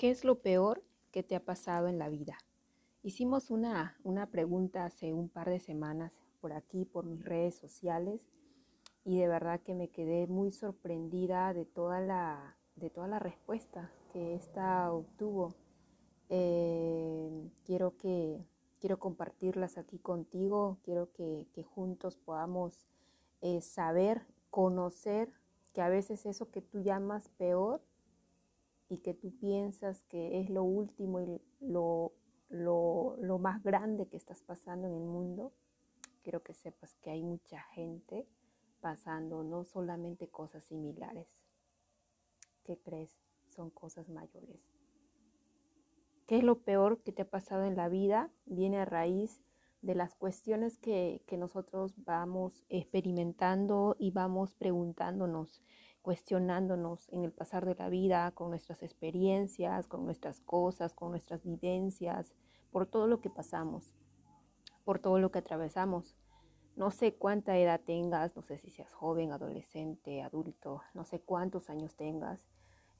¿Qué es lo peor que te ha pasado en la vida? Hicimos una, una pregunta hace un par de semanas por aquí, por mis redes sociales, y de verdad que me quedé muy sorprendida de toda la, de toda la respuesta que esta obtuvo. Eh, quiero que quiero compartirlas aquí contigo, quiero que, que juntos podamos eh, saber, conocer que a veces eso que tú llamas peor y que tú piensas que es lo último y lo, lo, lo más grande que estás pasando en el mundo, quiero que sepas que hay mucha gente pasando no solamente cosas similares. ¿Qué crees? Son cosas mayores. ¿Qué es lo peor que te ha pasado en la vida? Viene a raíz de las cuestiones que, que nosotros vamos experimentando y vamos preguntándonos cuestionándonos en el pasar de la vida, con nuestras experiencias, con nuestras cosas, con nuestras vivencias, por todo lo que pasamos, por todo lo que atravesamos. No sé cuánta edad tengas, no sé si seas joven, adolescente, adulto, no sé cuántos años tengas,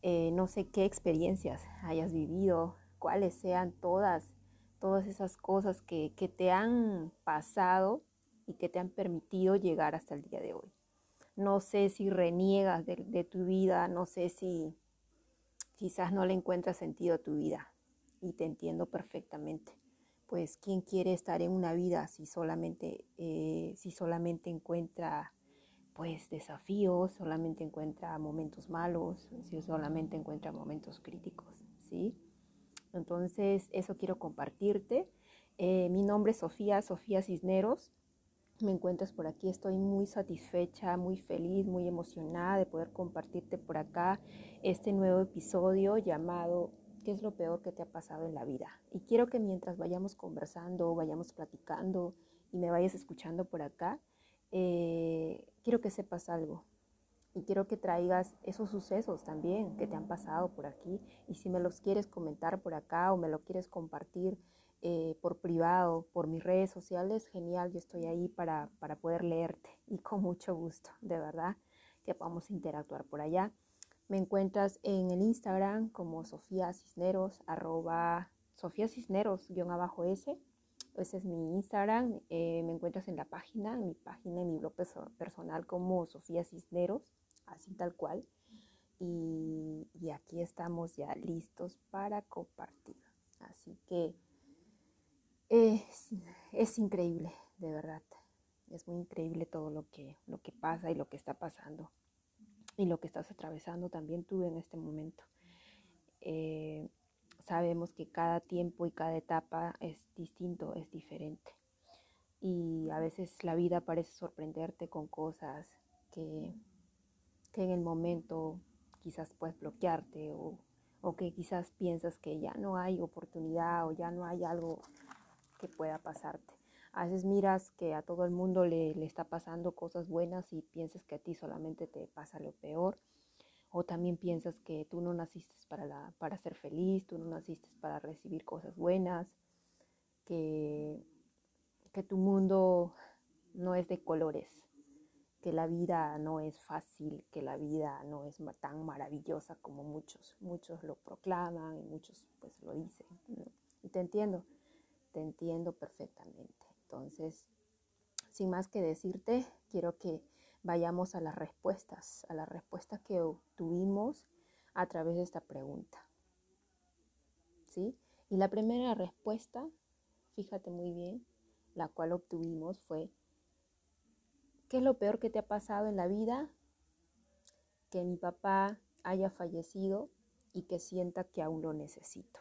eh, no sé qué experiencias hayas vivido, cuáles sean todas, todas esas cosas que, que te han pasado y que te han permitido llegar hasta el día de hoy no sé si reniegas de, tu vida, no sé si quizás no le encuentras sentido a tu vida y te entiendo perfectamente. Pues quién quiere estar en una vida si solamente, eh, si solamente encuentra pues desafíos, solamente encuentra momentos malos, si solamente encuentra momentos críticos, ¿sí? Entonces, eso quiero compartirte. Eh, mi nombre es Sofía, Sofía Cisneros me encuentras por aquí. Estoy muy satisfecha, muy feliz, muy emocionada de poder compartirte por acá este nuevo episodio llamado ¿Qué es lo peor que te ha pasado en la vida? Y quiero que mientras vayamos conversando, vayamos platicando y me vayas escuchando por acá, eh, quiero que sepas algo. Y quiero que traigas esos sucesos también que te han pasado por aquí. Y si me los quieres comentar por acá o me lo quieres compartir, eh, por privado, por mis redes sociales, genial, yo estoy ahí para, para poder leerte y con mucho gusto, de verdad, que podamos interactuar por allá. Me encuentras en el Instagram como Sofía Cisneros, arroba Sofía Cisneros, guion abajo S. Ese es mi Instagram. Eh, me encuentras en la página, en mi página, en mi blog personal como Sofía Cisneros, así tal cual. Y, y aquí estamos ya listos para compartir. Así que es, es increíble, de verdad. Es muy increíble todo lo que, lo que pasa y lo que está pasando y lo que estás atravesando también tú en este momento. Eh, sabemos que cada tiempo y cada etapa es distinto, es diferente. Y a veces la vida parece sorprenderte con cosas que, que en el momento quizás puedes bloquearte o, o que quizás piensas que ya no hay oportunidad o ya no hay algo que pueda pasarte. A veces miras que a todo el mundo le, le, está pasando cosas buenas y piensas que a ti solamente te pasa lo peor. O también piensas que tú no naciste para, la, para ser feliz, tú no naciste para recibir cosas buenas, que, que tu mundo no es de colores, que la vida no es fácil, que la vida no es tan maravillosa como muchos, muchos lo proclaman y muchos pues lo dicen. Y te entiendo te entiendo perfectamente. Entonces, sin más que decirte, quiero que vayamos a las respuestas, a las respuestas que obtuvimos a través de esta pregunta. ¿Sí? Y la primera respuesta, fíjate muy bien, la cual obtuvimos fue, ¿qué es lo peor que te ha pasado en la vida? Que mi papá haya fallecido y que sienta que aún lo necesito.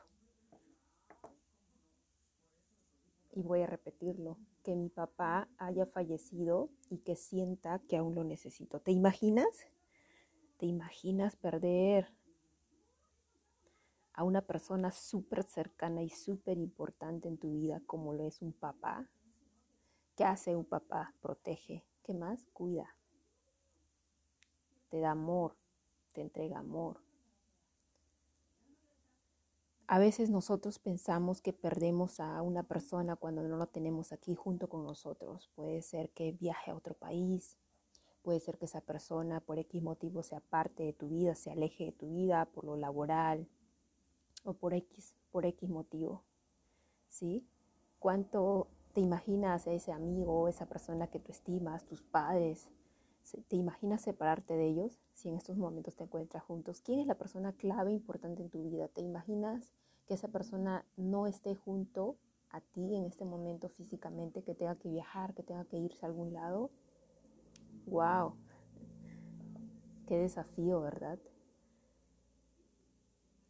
Y voy a repetirlo, que mi papá haya fallecido y que sienta que aún lo necesito. ¿Te imaginas? ¿Te imaginas perder a una persona súper cercana y súper importante en tu vida como lo es un papá? ¿Qué hace un papá? Protege. ¿Qué más? Cuida. Te da amor, te entrega amor, a veces nosotros pensamos que perdemos a una persona cuando no lo tenemos aquí junto con nosotros. Puede ser que viaje a otro país, puede ser que esa persona por X motivo sea parte de tu vida, se aleje de tu vida por lo laboral o por X, por X motivo, ¿sí? ¿Cuánto te imaginas a ese amigo esa persona que tú estimas, tus padres? ¿Te imaginas separarte de ellos si en estos momentos te encuentras juntos? ¿Quién es la persona clave importante en tu vida? ¿Te imaginas que esa persona no esté junto a ti en este momento físicamente, que tenga que viajar, que tenga que irse a algún lado? ¡Wow! Qué desafío, ¿verdad?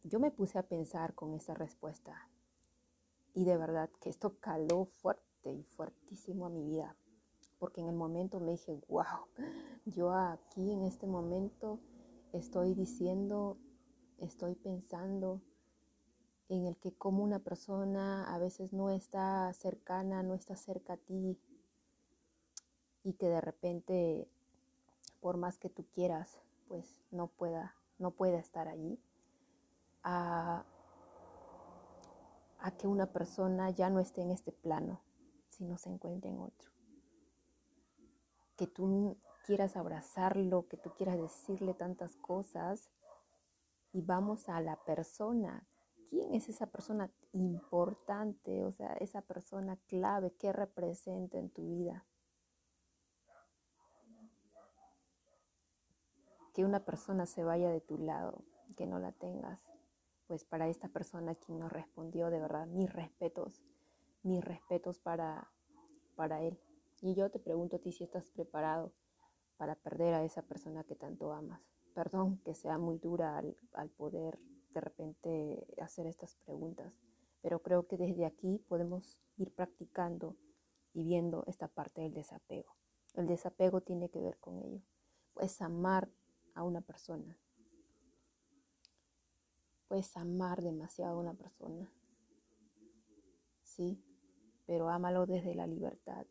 Yo me puse a pensar con esa respuesta y de verdad que esto caló fuerte y fuertísimo a mi vida, porque en el momento me dije, wow, yo aquí en este momento estoy diciendo, estoy pensando en el que como una persona a veces no está cercana, no está cerca a ti y que de repente, por más que tú quieras, pues no pueda, no pueda estar allí, a, a que una persona ya no esté en este plano, sino se encuentre en otro. Que tú quieras abrazarlo, que tú quieras decirle tantas cosas y vamos a la persona. ¿Quién es esa persona importante? O sea, esa persona clave que representa en tu vida. que una persona se vaya de tu lado, que no la tengas. Pues para esta persona quien nos respondió, de verdad, mis respetos, mis respetos para, para él. Y yo te pregunto a ti si estás preparado para perder a esa persona que tanto amas. Perdón que sea muy dura al, al poder de repente hacer estas preguntas, pero creo que desde aquí podemos ir practicando y viendo esta parte del desapego. El desapego tiene que ver con ello. Pues amar a una persona. Puedes amar demasiado a una persona, sí, pero ámalo desde la libertad,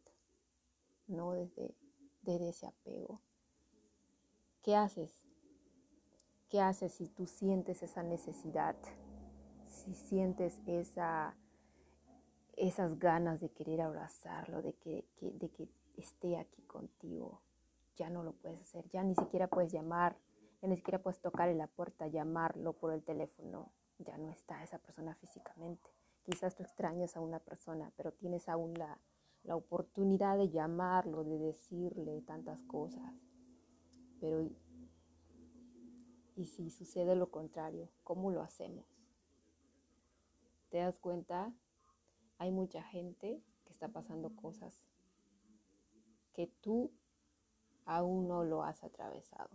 no desde, desde ese apego. ¿Qué haces? ¿Qué haces si tú sientes esa necesidad? Si sientes esa, esas ganas de querer abrazarlo, de que, de que esté aquí contigo ya no lo puedes hacer, ya ni siquiera puedes llamar, ya ni siquiera puedes tocarle la puerta, llamarlo por el teléfono, ya no está esa persona físicamente. Quizás tú extrañas a una persona, pero tienes aún la, la oportunidad de llamarlo, de decirle tantas cosas. Pero, ¿y si sucede lo contrario? ¿Cómo lo hacemos? ¿Te das cuenta? Hay mucha gente que está pasando cosas que tú aún no lo has atravesado.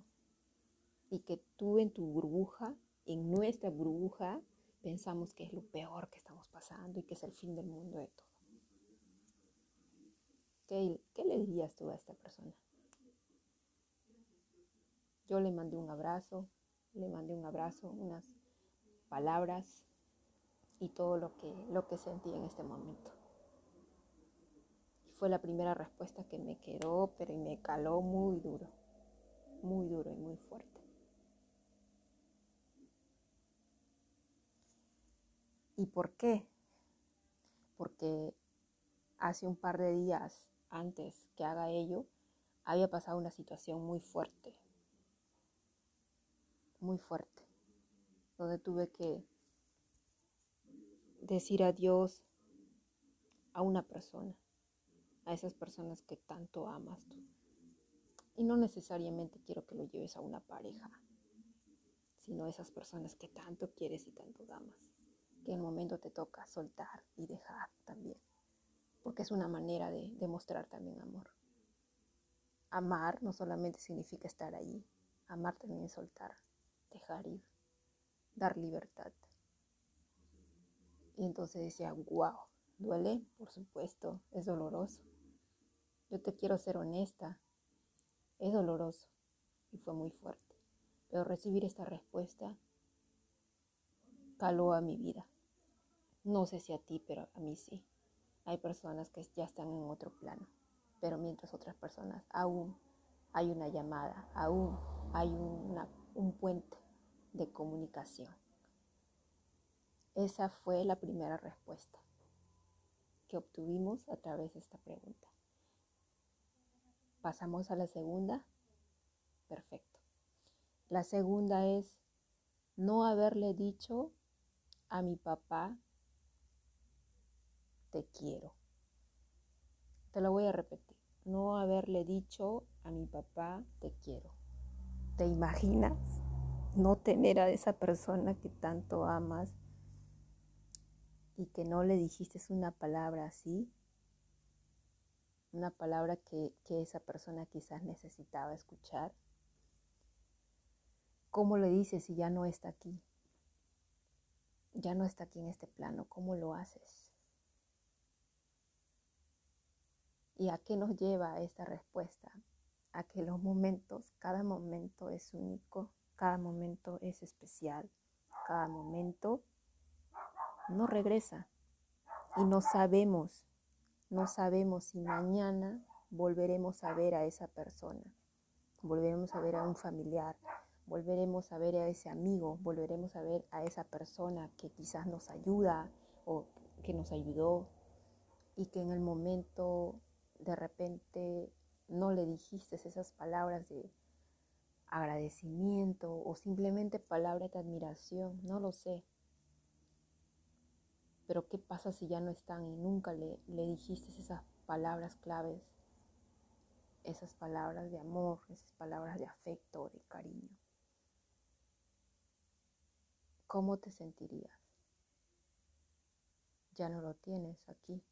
Y que tú en tu burbuja, en nuestra burbuja, pensamos que es lo peor que estamos pasando y que es el fin del mundo de todo. ¿Qué, le dirías tú a esta persona? Yo le mandé un abrazo, le mandé un abrazo, unas palabras y todo lo que, lo que sentí en este momento fue la primera respuesta que me quedó, pero me caló muy duro, muy duro y muy fuerte. ¿Y por qué? Porque hace un par de días antes que haga ello, había pasado una situación muy fuerte, muy fuerte, donde tuve que decir adiós a una persona a esas personas que tanto amas tú. Y no necesariamente quiero que lo lleves a una pareja, sino a esas personas que tanto quieres y tanto amas, que en el momento te toca soltar y dejar también, porque es una manera de demostrar también amor. Amar no solamente significa estar ahí, amar también es soltar, dejar ir, dar libertad. Y entonces decía, wow, duele, por supuesto, es doloroso, yo te quiero ser honesta. Es doloroso y fue muy fuerte, pero recibir esta respuesta caló a mi vida. No sé si a ti, pero a mí sí. Hay personas que ya están en otro plano, pero mientras otras personas aún hay una llamada, aún hay un puente de comunicación. Esa fue la primera respuesta que obtuvimos a través de esta pregunta. Pasamos a la segunda. Perfecto. La segunda es no haberle dicho a mi papá te quiero. Te lo voy a repetir. No haberle dicho a mi papá te quiero. ¿Te imaginas no tener a esa persona que tanto amas y que no le dijiste una palabra así? Una palabra que, que esa persona quizás necesitaba escuchar. ¿Cómo le dices si ya no está aquí? Ya no está aquí en este plano. ¿Cómo lo haces? ¿Y a qué nos lleva esta respuesta? A que los momentos, cada momento es único, cada momento es especial, cada momento no regresa. Y no sabemos, no sabemos si mañana volveremos a ver a esa persona, volveremos a ver a un familiar, volveremos a ver a ese amigo, volveremos a ver a esa persona que quizás nos ayuda o que nos ayudó y que en el momento de repente no le dijiste esas palabras de agradecimiento o simplemente palabras de admiración, no lo sé. Pero ¿qué pasa si ya no están y nunca le, le dijiste esas palabras claves, esas palabras de amor, esas palabras de afecto, de cariño? ¿cómo te sentirías? Ya no lo tienes aquí,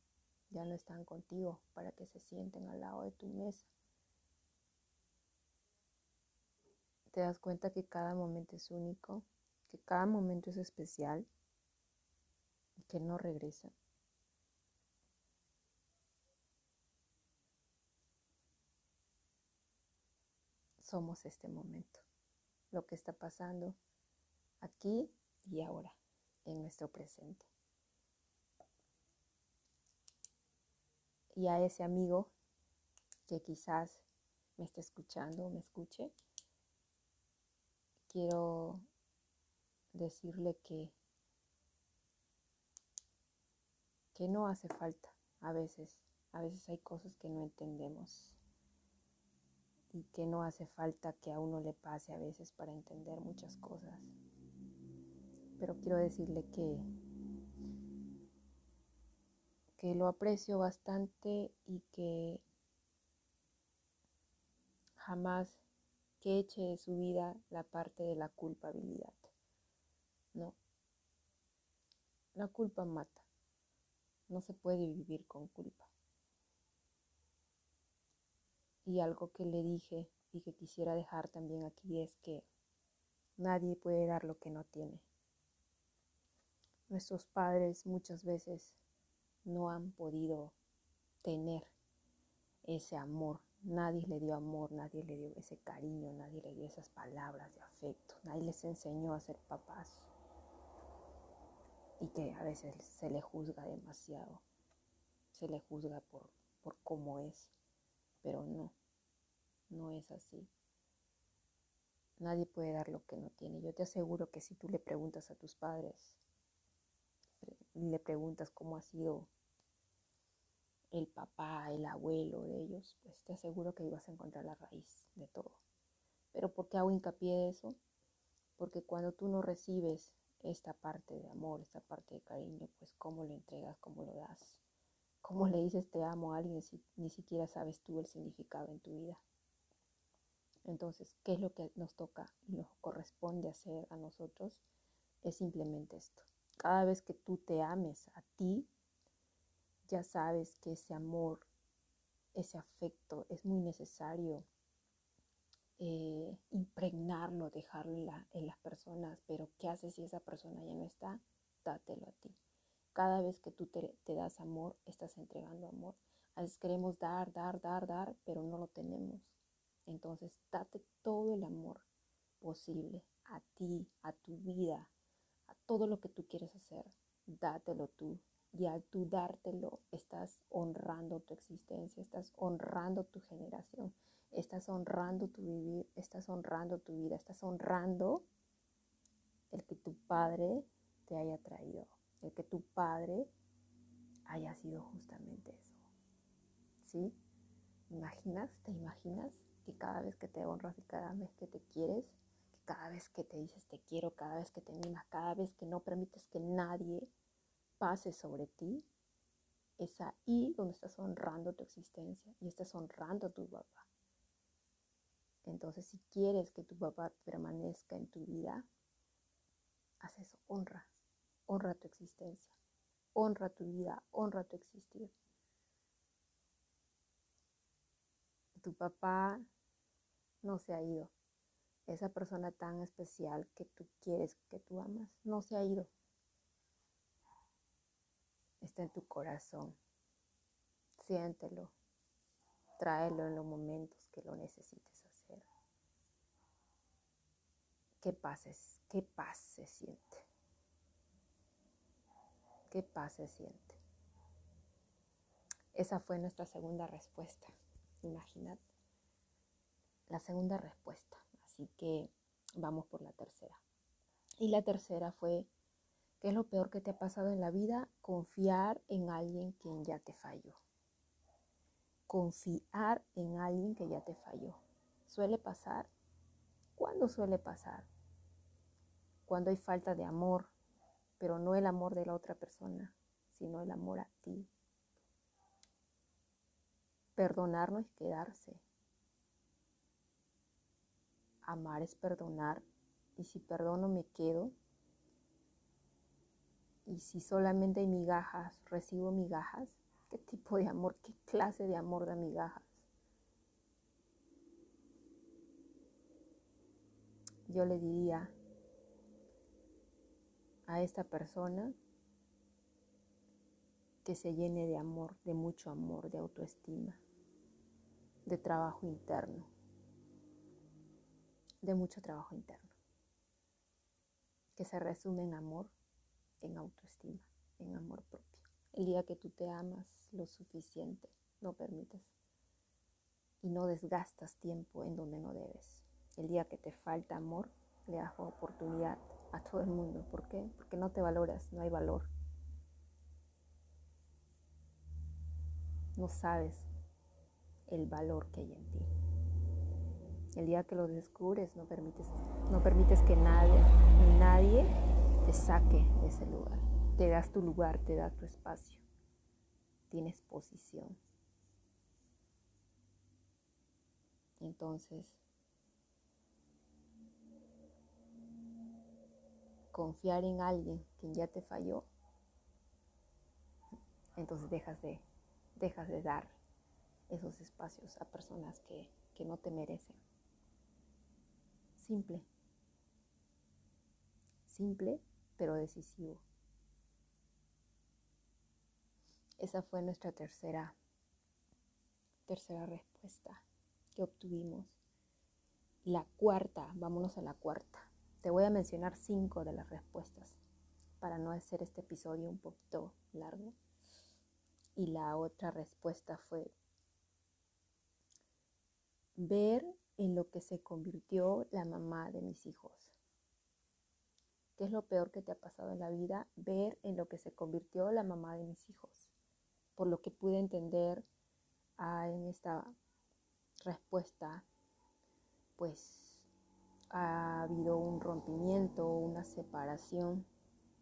ya no están contigo para que se sienten al lado de tu mesa. Te das cuenta que cada momento es único, que cada momento es especial y que no regresa. Somos este momento, lo que está pasando aquí y ahora, en nuestro presente. Y a ese amigo que quizás me esté escuchando o me escuche, quiero decirle que, que no hace falta a veces. A veces hay cosas que no entendemos y que no hace falta que a uno le pase a veces para entender muchas cosas pero quiero decirle que, que lo aprecio bastante y que jamás que eche de su vida la parte de la culpabilidad. No. La culpa mata. No se puede vivir con culpa. Y algo que le dije y que quisiera dejar también aquí es que nadie puede dar lo que no tiene. Nuestros padres muchas veces no han podido tener ese amor. Nadie le dio amor, nadie le dio ese cariño, nadie le dio esas palabras de afecto, nadie les enseñó a ser papás. Y que a veces se le juzga demasiado, se le juzga por, por cómo es, pero no, no es así. Nadie puede dar lo que no tiene. Yo te aseguro que si tú le preguntas a tus padres le preguntas cómo ha sido el papá, el abuelo de ellos, pues te aseguro que ibas a encontrar la raíz de todo. Pero ¿por qué hago hincapié de eso? Porque cuando tú no recibes esta parte de amor, esta parte de cariño, pues cómo lo entregas, cómo lo das, cómo le dices te amo a alguien si ni siquiera sabes tú el significado en tu vida. Entonces, ¿qué es lo que nos toca y nos corresponde hacer a nosotros? Es simplemente esto. Cada vez que tú te ames a ti, ya sabes que ese amor, ese afecto es muy necesario eh, impregnarlo, dejarlo en, las personas. Pero ¿qué haces si esa persona ya no está? Dátelo a ti. Cada vez que tú te, te das amor, estás entregando amor. A veces queremos dar, dar, dar, dar, pero no lo tenemos. Entonces, date todo el amor posible a ti, a tu vida, todo lo que tú quieres hacer, dátelo tú. Y al tú dártelo, estás honrando tu existencia, estás honrando tu generación, estás honrando tu vivir, estás honrando tu vida, estás honrando el que tu padre te haya traído, el que tu padre haya sido justamente eso. ¿Sí? ¿Imaginas? ¿Te imaginas que cada vez que te honras y cada vez que te quieres, cada vez que te dices te quiero, cada vez que te mimas, cada vez que no permites que nadie pase sobre ti, es ahí donde estás honrando tu existencia y estás honrando a tu papá. Entonces, si quieres que tu papá permanezca en tu vida, haz eso, honra, honra tu existencia, honra tu vida, honra tu existir. Tu papá no se ha ido. Esa persona tan especial que tú quieres, que tú amas, no se ha ido está en tu corazón. Siéntelo, tráelo en los momentos que lo necesites hacer. ¿Qué pases? ¿Qué paz se siente? ¿Qué paz se siente? Esa fue nuestra segunda respuesta. Imaginad la segunda respuesta. Así que vamos por la tercera. Y la tercera fue ¿Qué es lo peor que te ha pasado en la vida? Confiar en alguien quien ya te falló. Confiar en alguien que ya te falló. ¿Suele pasar? ¿Cuándo suele pasar? Cuando hay falta de amor, pero no el amor de la otra persona, sino el amor a ti. Perdonar no es quedarse. Amar es perdonar. Y si perdono me quedo, y si solamente hay migajas, recibo migajas, ¿qué tipo de amor, qué clase de amor da migajas? Yo le diría a esta persona que se llene de amor, de mucho amor, de autoestima, de trabajo interno, de mucho trabajo interno, que se resume en amor en autoestima, en amor propio. El día que tú te amas lo suficiente, no permites y no desgastas tiempo en donde no debes. El día que te falta amor, le das oportunidad a todo el mundo. ¿Por qué? Porque no te valoras, no hay valor. No sabes el valor que hay en ti. El día que lo descubres, no permites, no permites que nadie, nadie te saque de ese lugar. Te das tu lugar, te da tu espacio. Tienes posición. Entonces, confiar en alguien quien ya te falló, entonces dejas de, dejas de dar esos espacios a personas que, que no te merecen. Simple. Simple pero decisivo. Esa fue nuestra tercera, tercera respuesta que obtuvimos. La cuarta, vámonos a la cuarta. Te voy a mencionar cinco de las respuestas para no hacer este episodio un poquito largo. Y la otra respuesta fue ver en lo que se convirtió la mamá de mis hijos. ¿Qué es lo peor que te ha pasado en la vida? Ver en lo que se convirtió la mamá de mis hijos. Por lo que pude entender ah, en esta respuesta, pues ha habido un rompimiento, una separación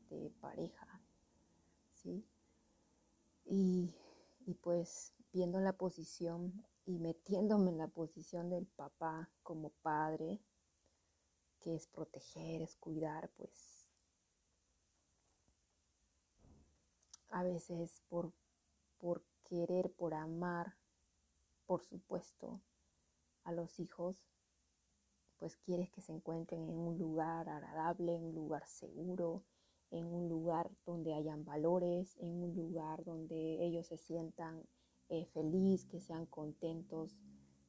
de pareja, ¿sí? Y, y pues viendo la posición y metiéndome en la posición del papá como padre, que es proteger, es cuidar, pues a veces por, por querer, por amar, por supuesto, a los hijos, pues quieres que se encuentren en un lugar agradable, en un lugar seguro, en un lugar donde hayan valores, en un lugar donde ellos se sientan eh, felices, que sean contentos,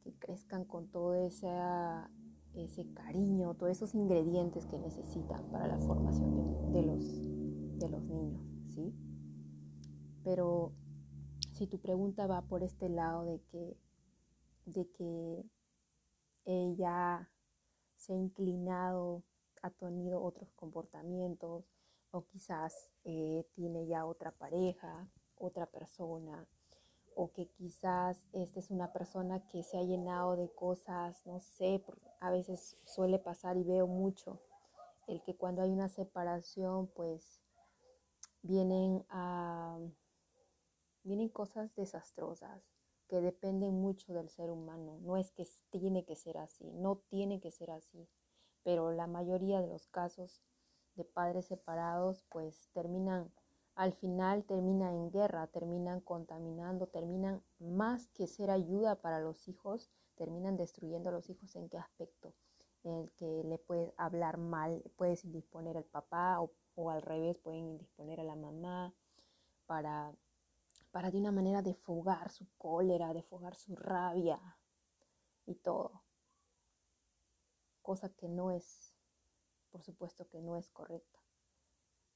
que crezcan con toda esa ese cariño, todos esos ingredientes que necesitan para la formación de, los, de los niños, ¿sí? Pero si tu pregunta va por este lado de que, de que ella se ha inclinado, ha tenido otros comportamientos o quizás eh, tiene ya otra pareja, otra persona o que quizás esta es una persona que se ha llenado de cosas, no sé, a veces suele pasar y veo mucho el que cuando hay una separación pues vienen a vienen cosas desastrosas que dependen mucho del ser humano. No es que tiene que ser así, no tiene que ser así, pero la mayoría de los casos de padres separados pues terminan al final termina en guerra, terminan contaminando, terminan más que ser ayuda para los hijos, terminan destruyendo a los hijos en qué aspecto, en el que le puedes hablar mal, puedes indisponer al papá o, al revés, pueden indisponer a la mamá para, para de una manera defogar su cólera, defogar su rabia y todo. Cosa que no es, por supuesto que no es correcta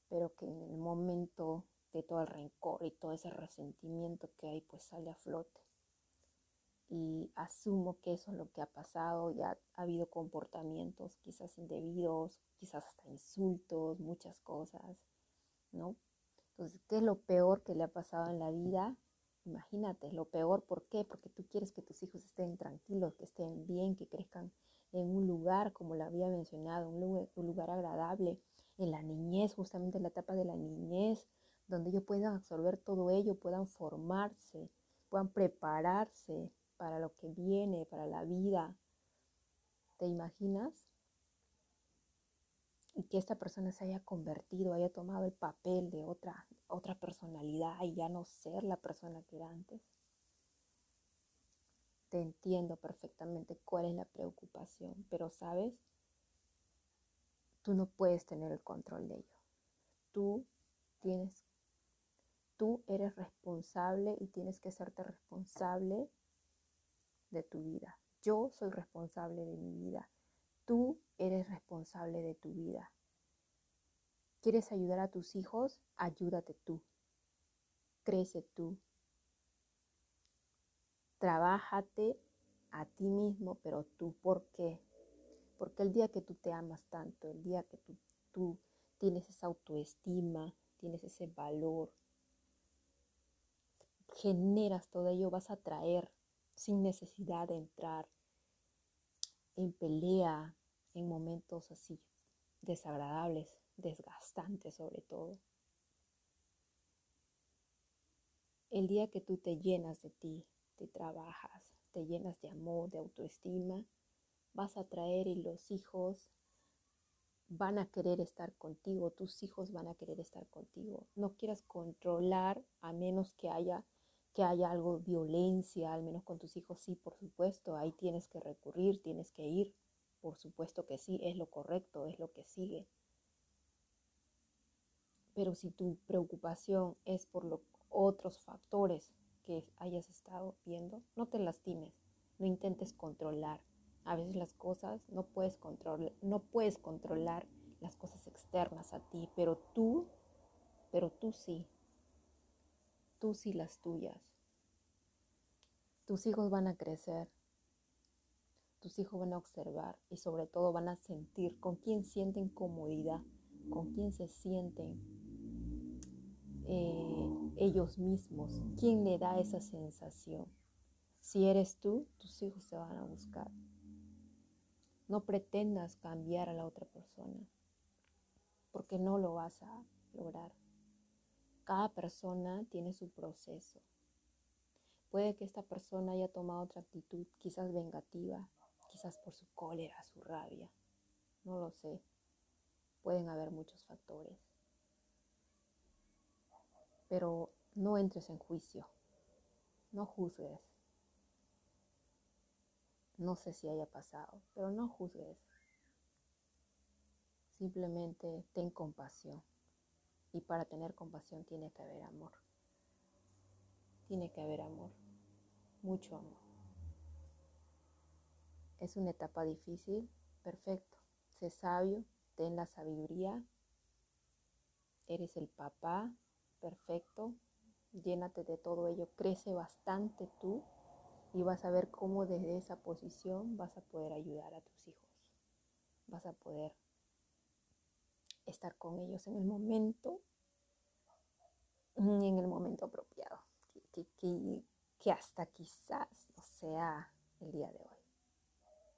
pero que en el momento de todo el rencor y todo ese resentimiento que hay, pues sale a flote. Y asumo que eso es lo que ha pasado, ya ha habido comportamientos quizás indebidos, quizás hasta insultos, muchas cosas, ¿no? Entonces, ¿qué es lo peor que le ha pasado en la vida? Imagínate, lo peor, ¿por qué? Porque tú quieres que tus hijos estén tranquilos, que estén bien, que crezcan en un lugar, como le había mencionado, un lugar agradable, en la niñez, justamente en la etapa de la niñez, donde ellos puedan absorber todo ello, puedan formarse, puedan prepararse para lo que viene, para la vida. ¿Te imaginas? Y que esta persona se haya convertido, haya tomado el papel de otra, otra personalidad y ya no ser la persona que era antes. Te entiendo perfectamente cuál es la preocupación, pero sabes, tú no puedes tener el control de ello. Tú tienes, tú eres responsable y tienes que serte responsable de tu vida. Yo soy responsable de mi vida. Tú eres responsable de tu vida. ¿Quieres ayudar a tus hijos? Ayúdate tú. Crece tú. Trabájate a ti mismo, pero tú, ¿por qué? Porque el día que tú te amas tanto, el día que tú, tú tienes esa autoestima, tienes ese valor, generas todo ello, vas a traer sin necesidad de entrar en pelea, en momentos así desagradables, desgastantes sobre todo. El día que tú te llenas de ti, te trabajas, te llenas de amor, de autoestima, vas a traer y los hijos van a querer estar contigo, tus hijos van a querer estar contigo. No quieras controlar a menos que haya que haya algo violencia, al menos con tus hijos sí, por supuesto, ahí tienes que recurrir, tienes que ir. Por supuesto que sí, es lo correcto, es lo que sigue. Pero si tu preocupación es por los otros factores que hayas estado viendo, no te lastimes, no intentes controlar, a veces las cosas no puedes controlar, no puedes controlar las cosas externas a ti, pero tú, pero tú sí. Tú sí las tuyas. Tus hijos van a crecer. Tus hijos van a observar y sobre todo van a sentir con quién sienten comodidad, con quién se sienten eh, ellos mismos, quién le da esa sensación. Si eres tú, tus hijos se van a buscar. No pretendas cambiar a la otra persona, porque no lo vas a lograr. Cada persona tiene su proceso. Puede que esta persona haya tomado otra actitud, quizás vengativa, quizás por su cólera, su rabia. No lo sé. Pueden haber muchos factores. Pero no entres en juicio. No juzgues. No sé si haya pasado, pero no juzgues. Simplemente ten compasión. Y para tener compasión tiene que haber amor. Tiene que haber amor. Mucho amor. Es una etapa difícil. Perfecto. Sé sabio. Ten la sabiduría. Eres el papá. Perfecto. Llénate de todo ello. Crece bastante tú y vas a ver cómo desde esa posición vas a poder ayudar a tus hijos. Vas a poder estar con ellos en el momento, en el momento apropiado, que, que hasta quizás no sea el día de hoy.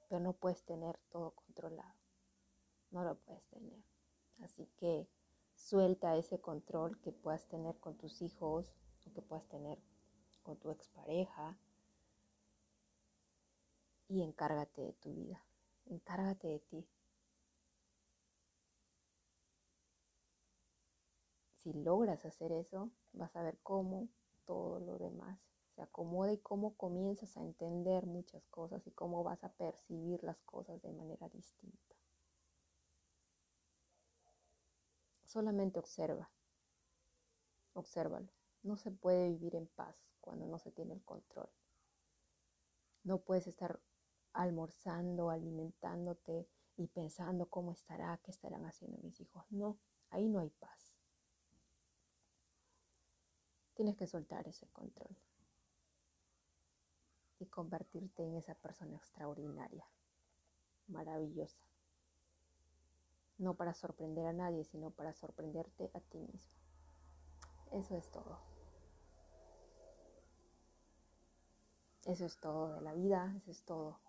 Pero no puedes tener todo controlado. No lo puedes tener. Así que suelta ese control que puedas tener con tus hijos o que puedas tener con tu expareja y encárgate de tu vida. Encárgate de ti. Si logras hacer eso, vas a ver cómo todo lo demás se acomoda y cómo comienzas a entender muchas cosas y cómo vas a percibir las cosas de manera distinta. Solamente observa. Obsérvalo. No se puede vivir en paz cuando no se tiene el control. No puedes estar almorzando, alimentándote y pensando cómo estará, qué estarán haciendo mis hijos. No, ahí no hay paz. Tienes que soltar ese control y convertirte en esa persona extraordinaria, maravillosa. No para sorprender a nadie, sino para sorprenderte a ti mismo. Eso es todo. Eso es todo de la vida, eso es todo.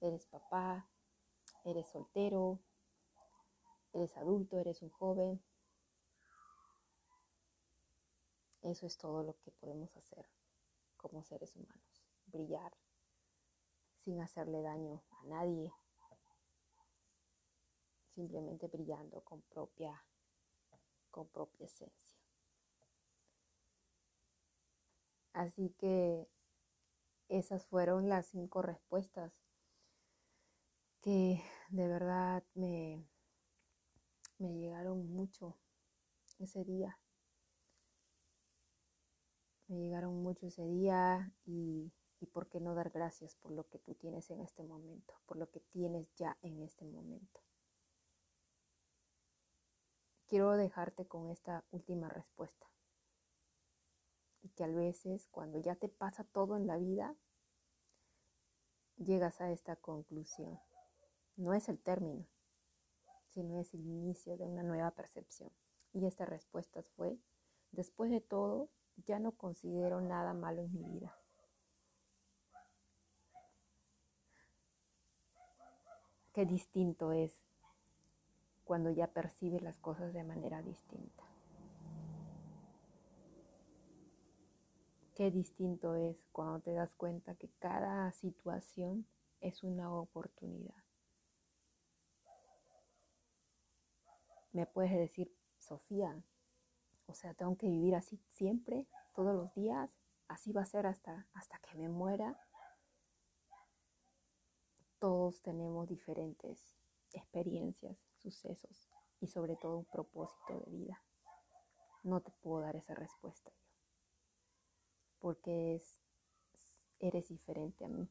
Eres papá, eres soltero, eres adulto, eres un joven, Eso es todo lo que podemos hacer como seres humanos. Brillar sin hacerle daño a nadie. Simplemente brillando con propia, con propia esencia. Así que esas fueron las cinco respuestas que de verdad me, me llegaron mucho ese día me llegaron mucho ese día y, y por qué no dar gracias por lo que tú tienes en este momento, por lo que tienes ya en este momento. Quiero dejarte con esta última respuesta. Y que a veces cuando ya te pasa todo en la vida, llegas a esta conclusión. No es el término, sino es el inicio de una nueva percepción. Y esta respuesta fue, después de todo, ya no considero nada malo en mi vida. Qué distinto es cuando ya percibes las cosas de manera distinta. Qué distinto es cuando te das cuenta que cada situación es una oportunidad. Me puedes decir, Sofía, o sea, tengo que vivir así siempre, todos los días. Así va a ser hasta, hasta que me muera. Todos tenemos diferentes experiencias, sucesos y sobre todo un propósito de vida. No te puedo dar esa respuesta yo. Porque es, eres diferente a mí.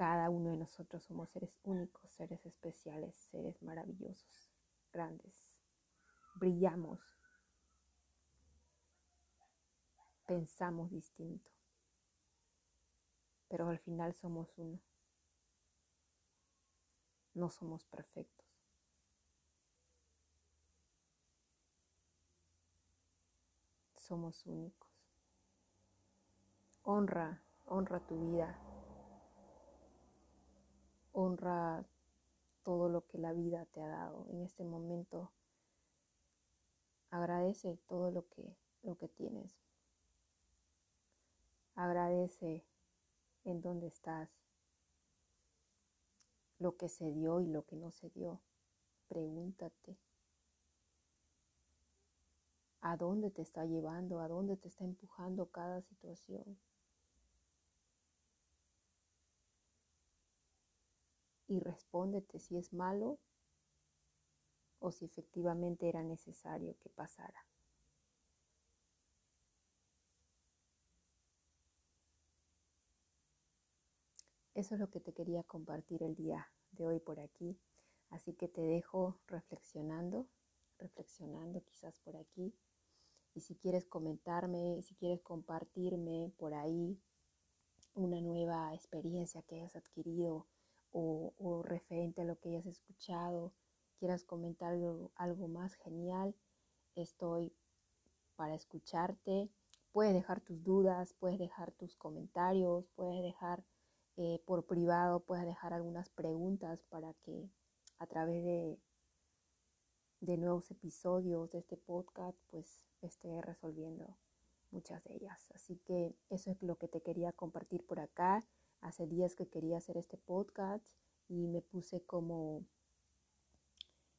Cada uno de nosotros somos seres únicos, seres especiales, seres maravillosos grandes. Brillamos. Pensamos distinto. Pero al final somos uno. No somos perfectos. Somos únicos. Honra, honra tu vida. Honra todo lo que la vida te ha dado en este momento. Agradece todo lo que, lo que tienes. Agradece en dónde estás, lo que se dio y lo que no se dio. Pregúntate. ¿A dónde te está llevando? ¿A dónde te está empujando cada situación? Y respóndete si es malo o si efectivamente era necesario que pasara. Eso es lo que te quería compartir el día de hoy por aquí. Así que te dejo reflexionando, reflexionando quizás por aquí. Y si quieres comentarme, si quieres compartirme por ahí una nueva experiencia que hayas adquirido o, referente a lo que hayas escuchado, quieras comentar algo, algo más genial, estoy para escucharte. Puedes dejar tus dudas, puedes dejar tus comentarios, puedes dejar eh, por privado, puedes dejar algunas preguntas para que a través de, de nuevos episodios de este podcast, pues esté resolviendo muchas de ellas. Así que eso es lo que te quería compartir por acá. Hace días que quería hacer este podcast y me puse como,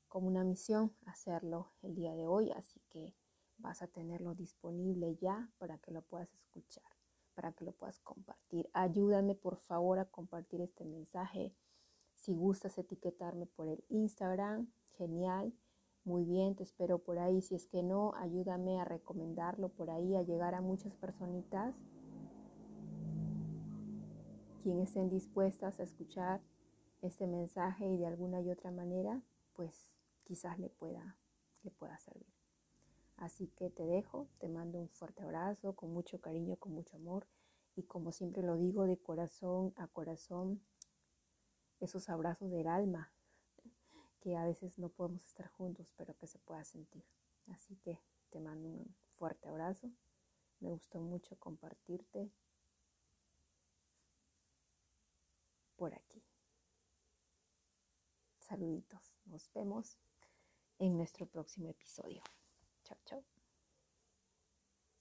como una misión hacerlo el día de hoy, así que vas a tenerlo disponible ya para que lo puedas escuchar, para que lo puedas compartir. Ayúdame por favor a compartir este mensaje. Si gustas etiquetarme por el Instagram, genial. Muy bien, te espero por ahí. Si es que no, ayúdame a recomendarlo por ahí, a llegar a muchas personitas quien estén dispuestas a escuchar este mensaje y de alguna y otra manera, pues quizás le pueda, le pueda servir. Así que te dejo, te mando un fuerte abrazo, con mucho cariño, con mucho amor y como siempre lo digo de corazón a corazón, esos abrazos del alma que a veces no podemos estar juntos, pero que se pueda sentir. Así que te mando un fuerte abrazo. Me gustó mucho compartirte por aquí. Saluditos. Nos vemos en nuestro próximo episodio. Chao, chao.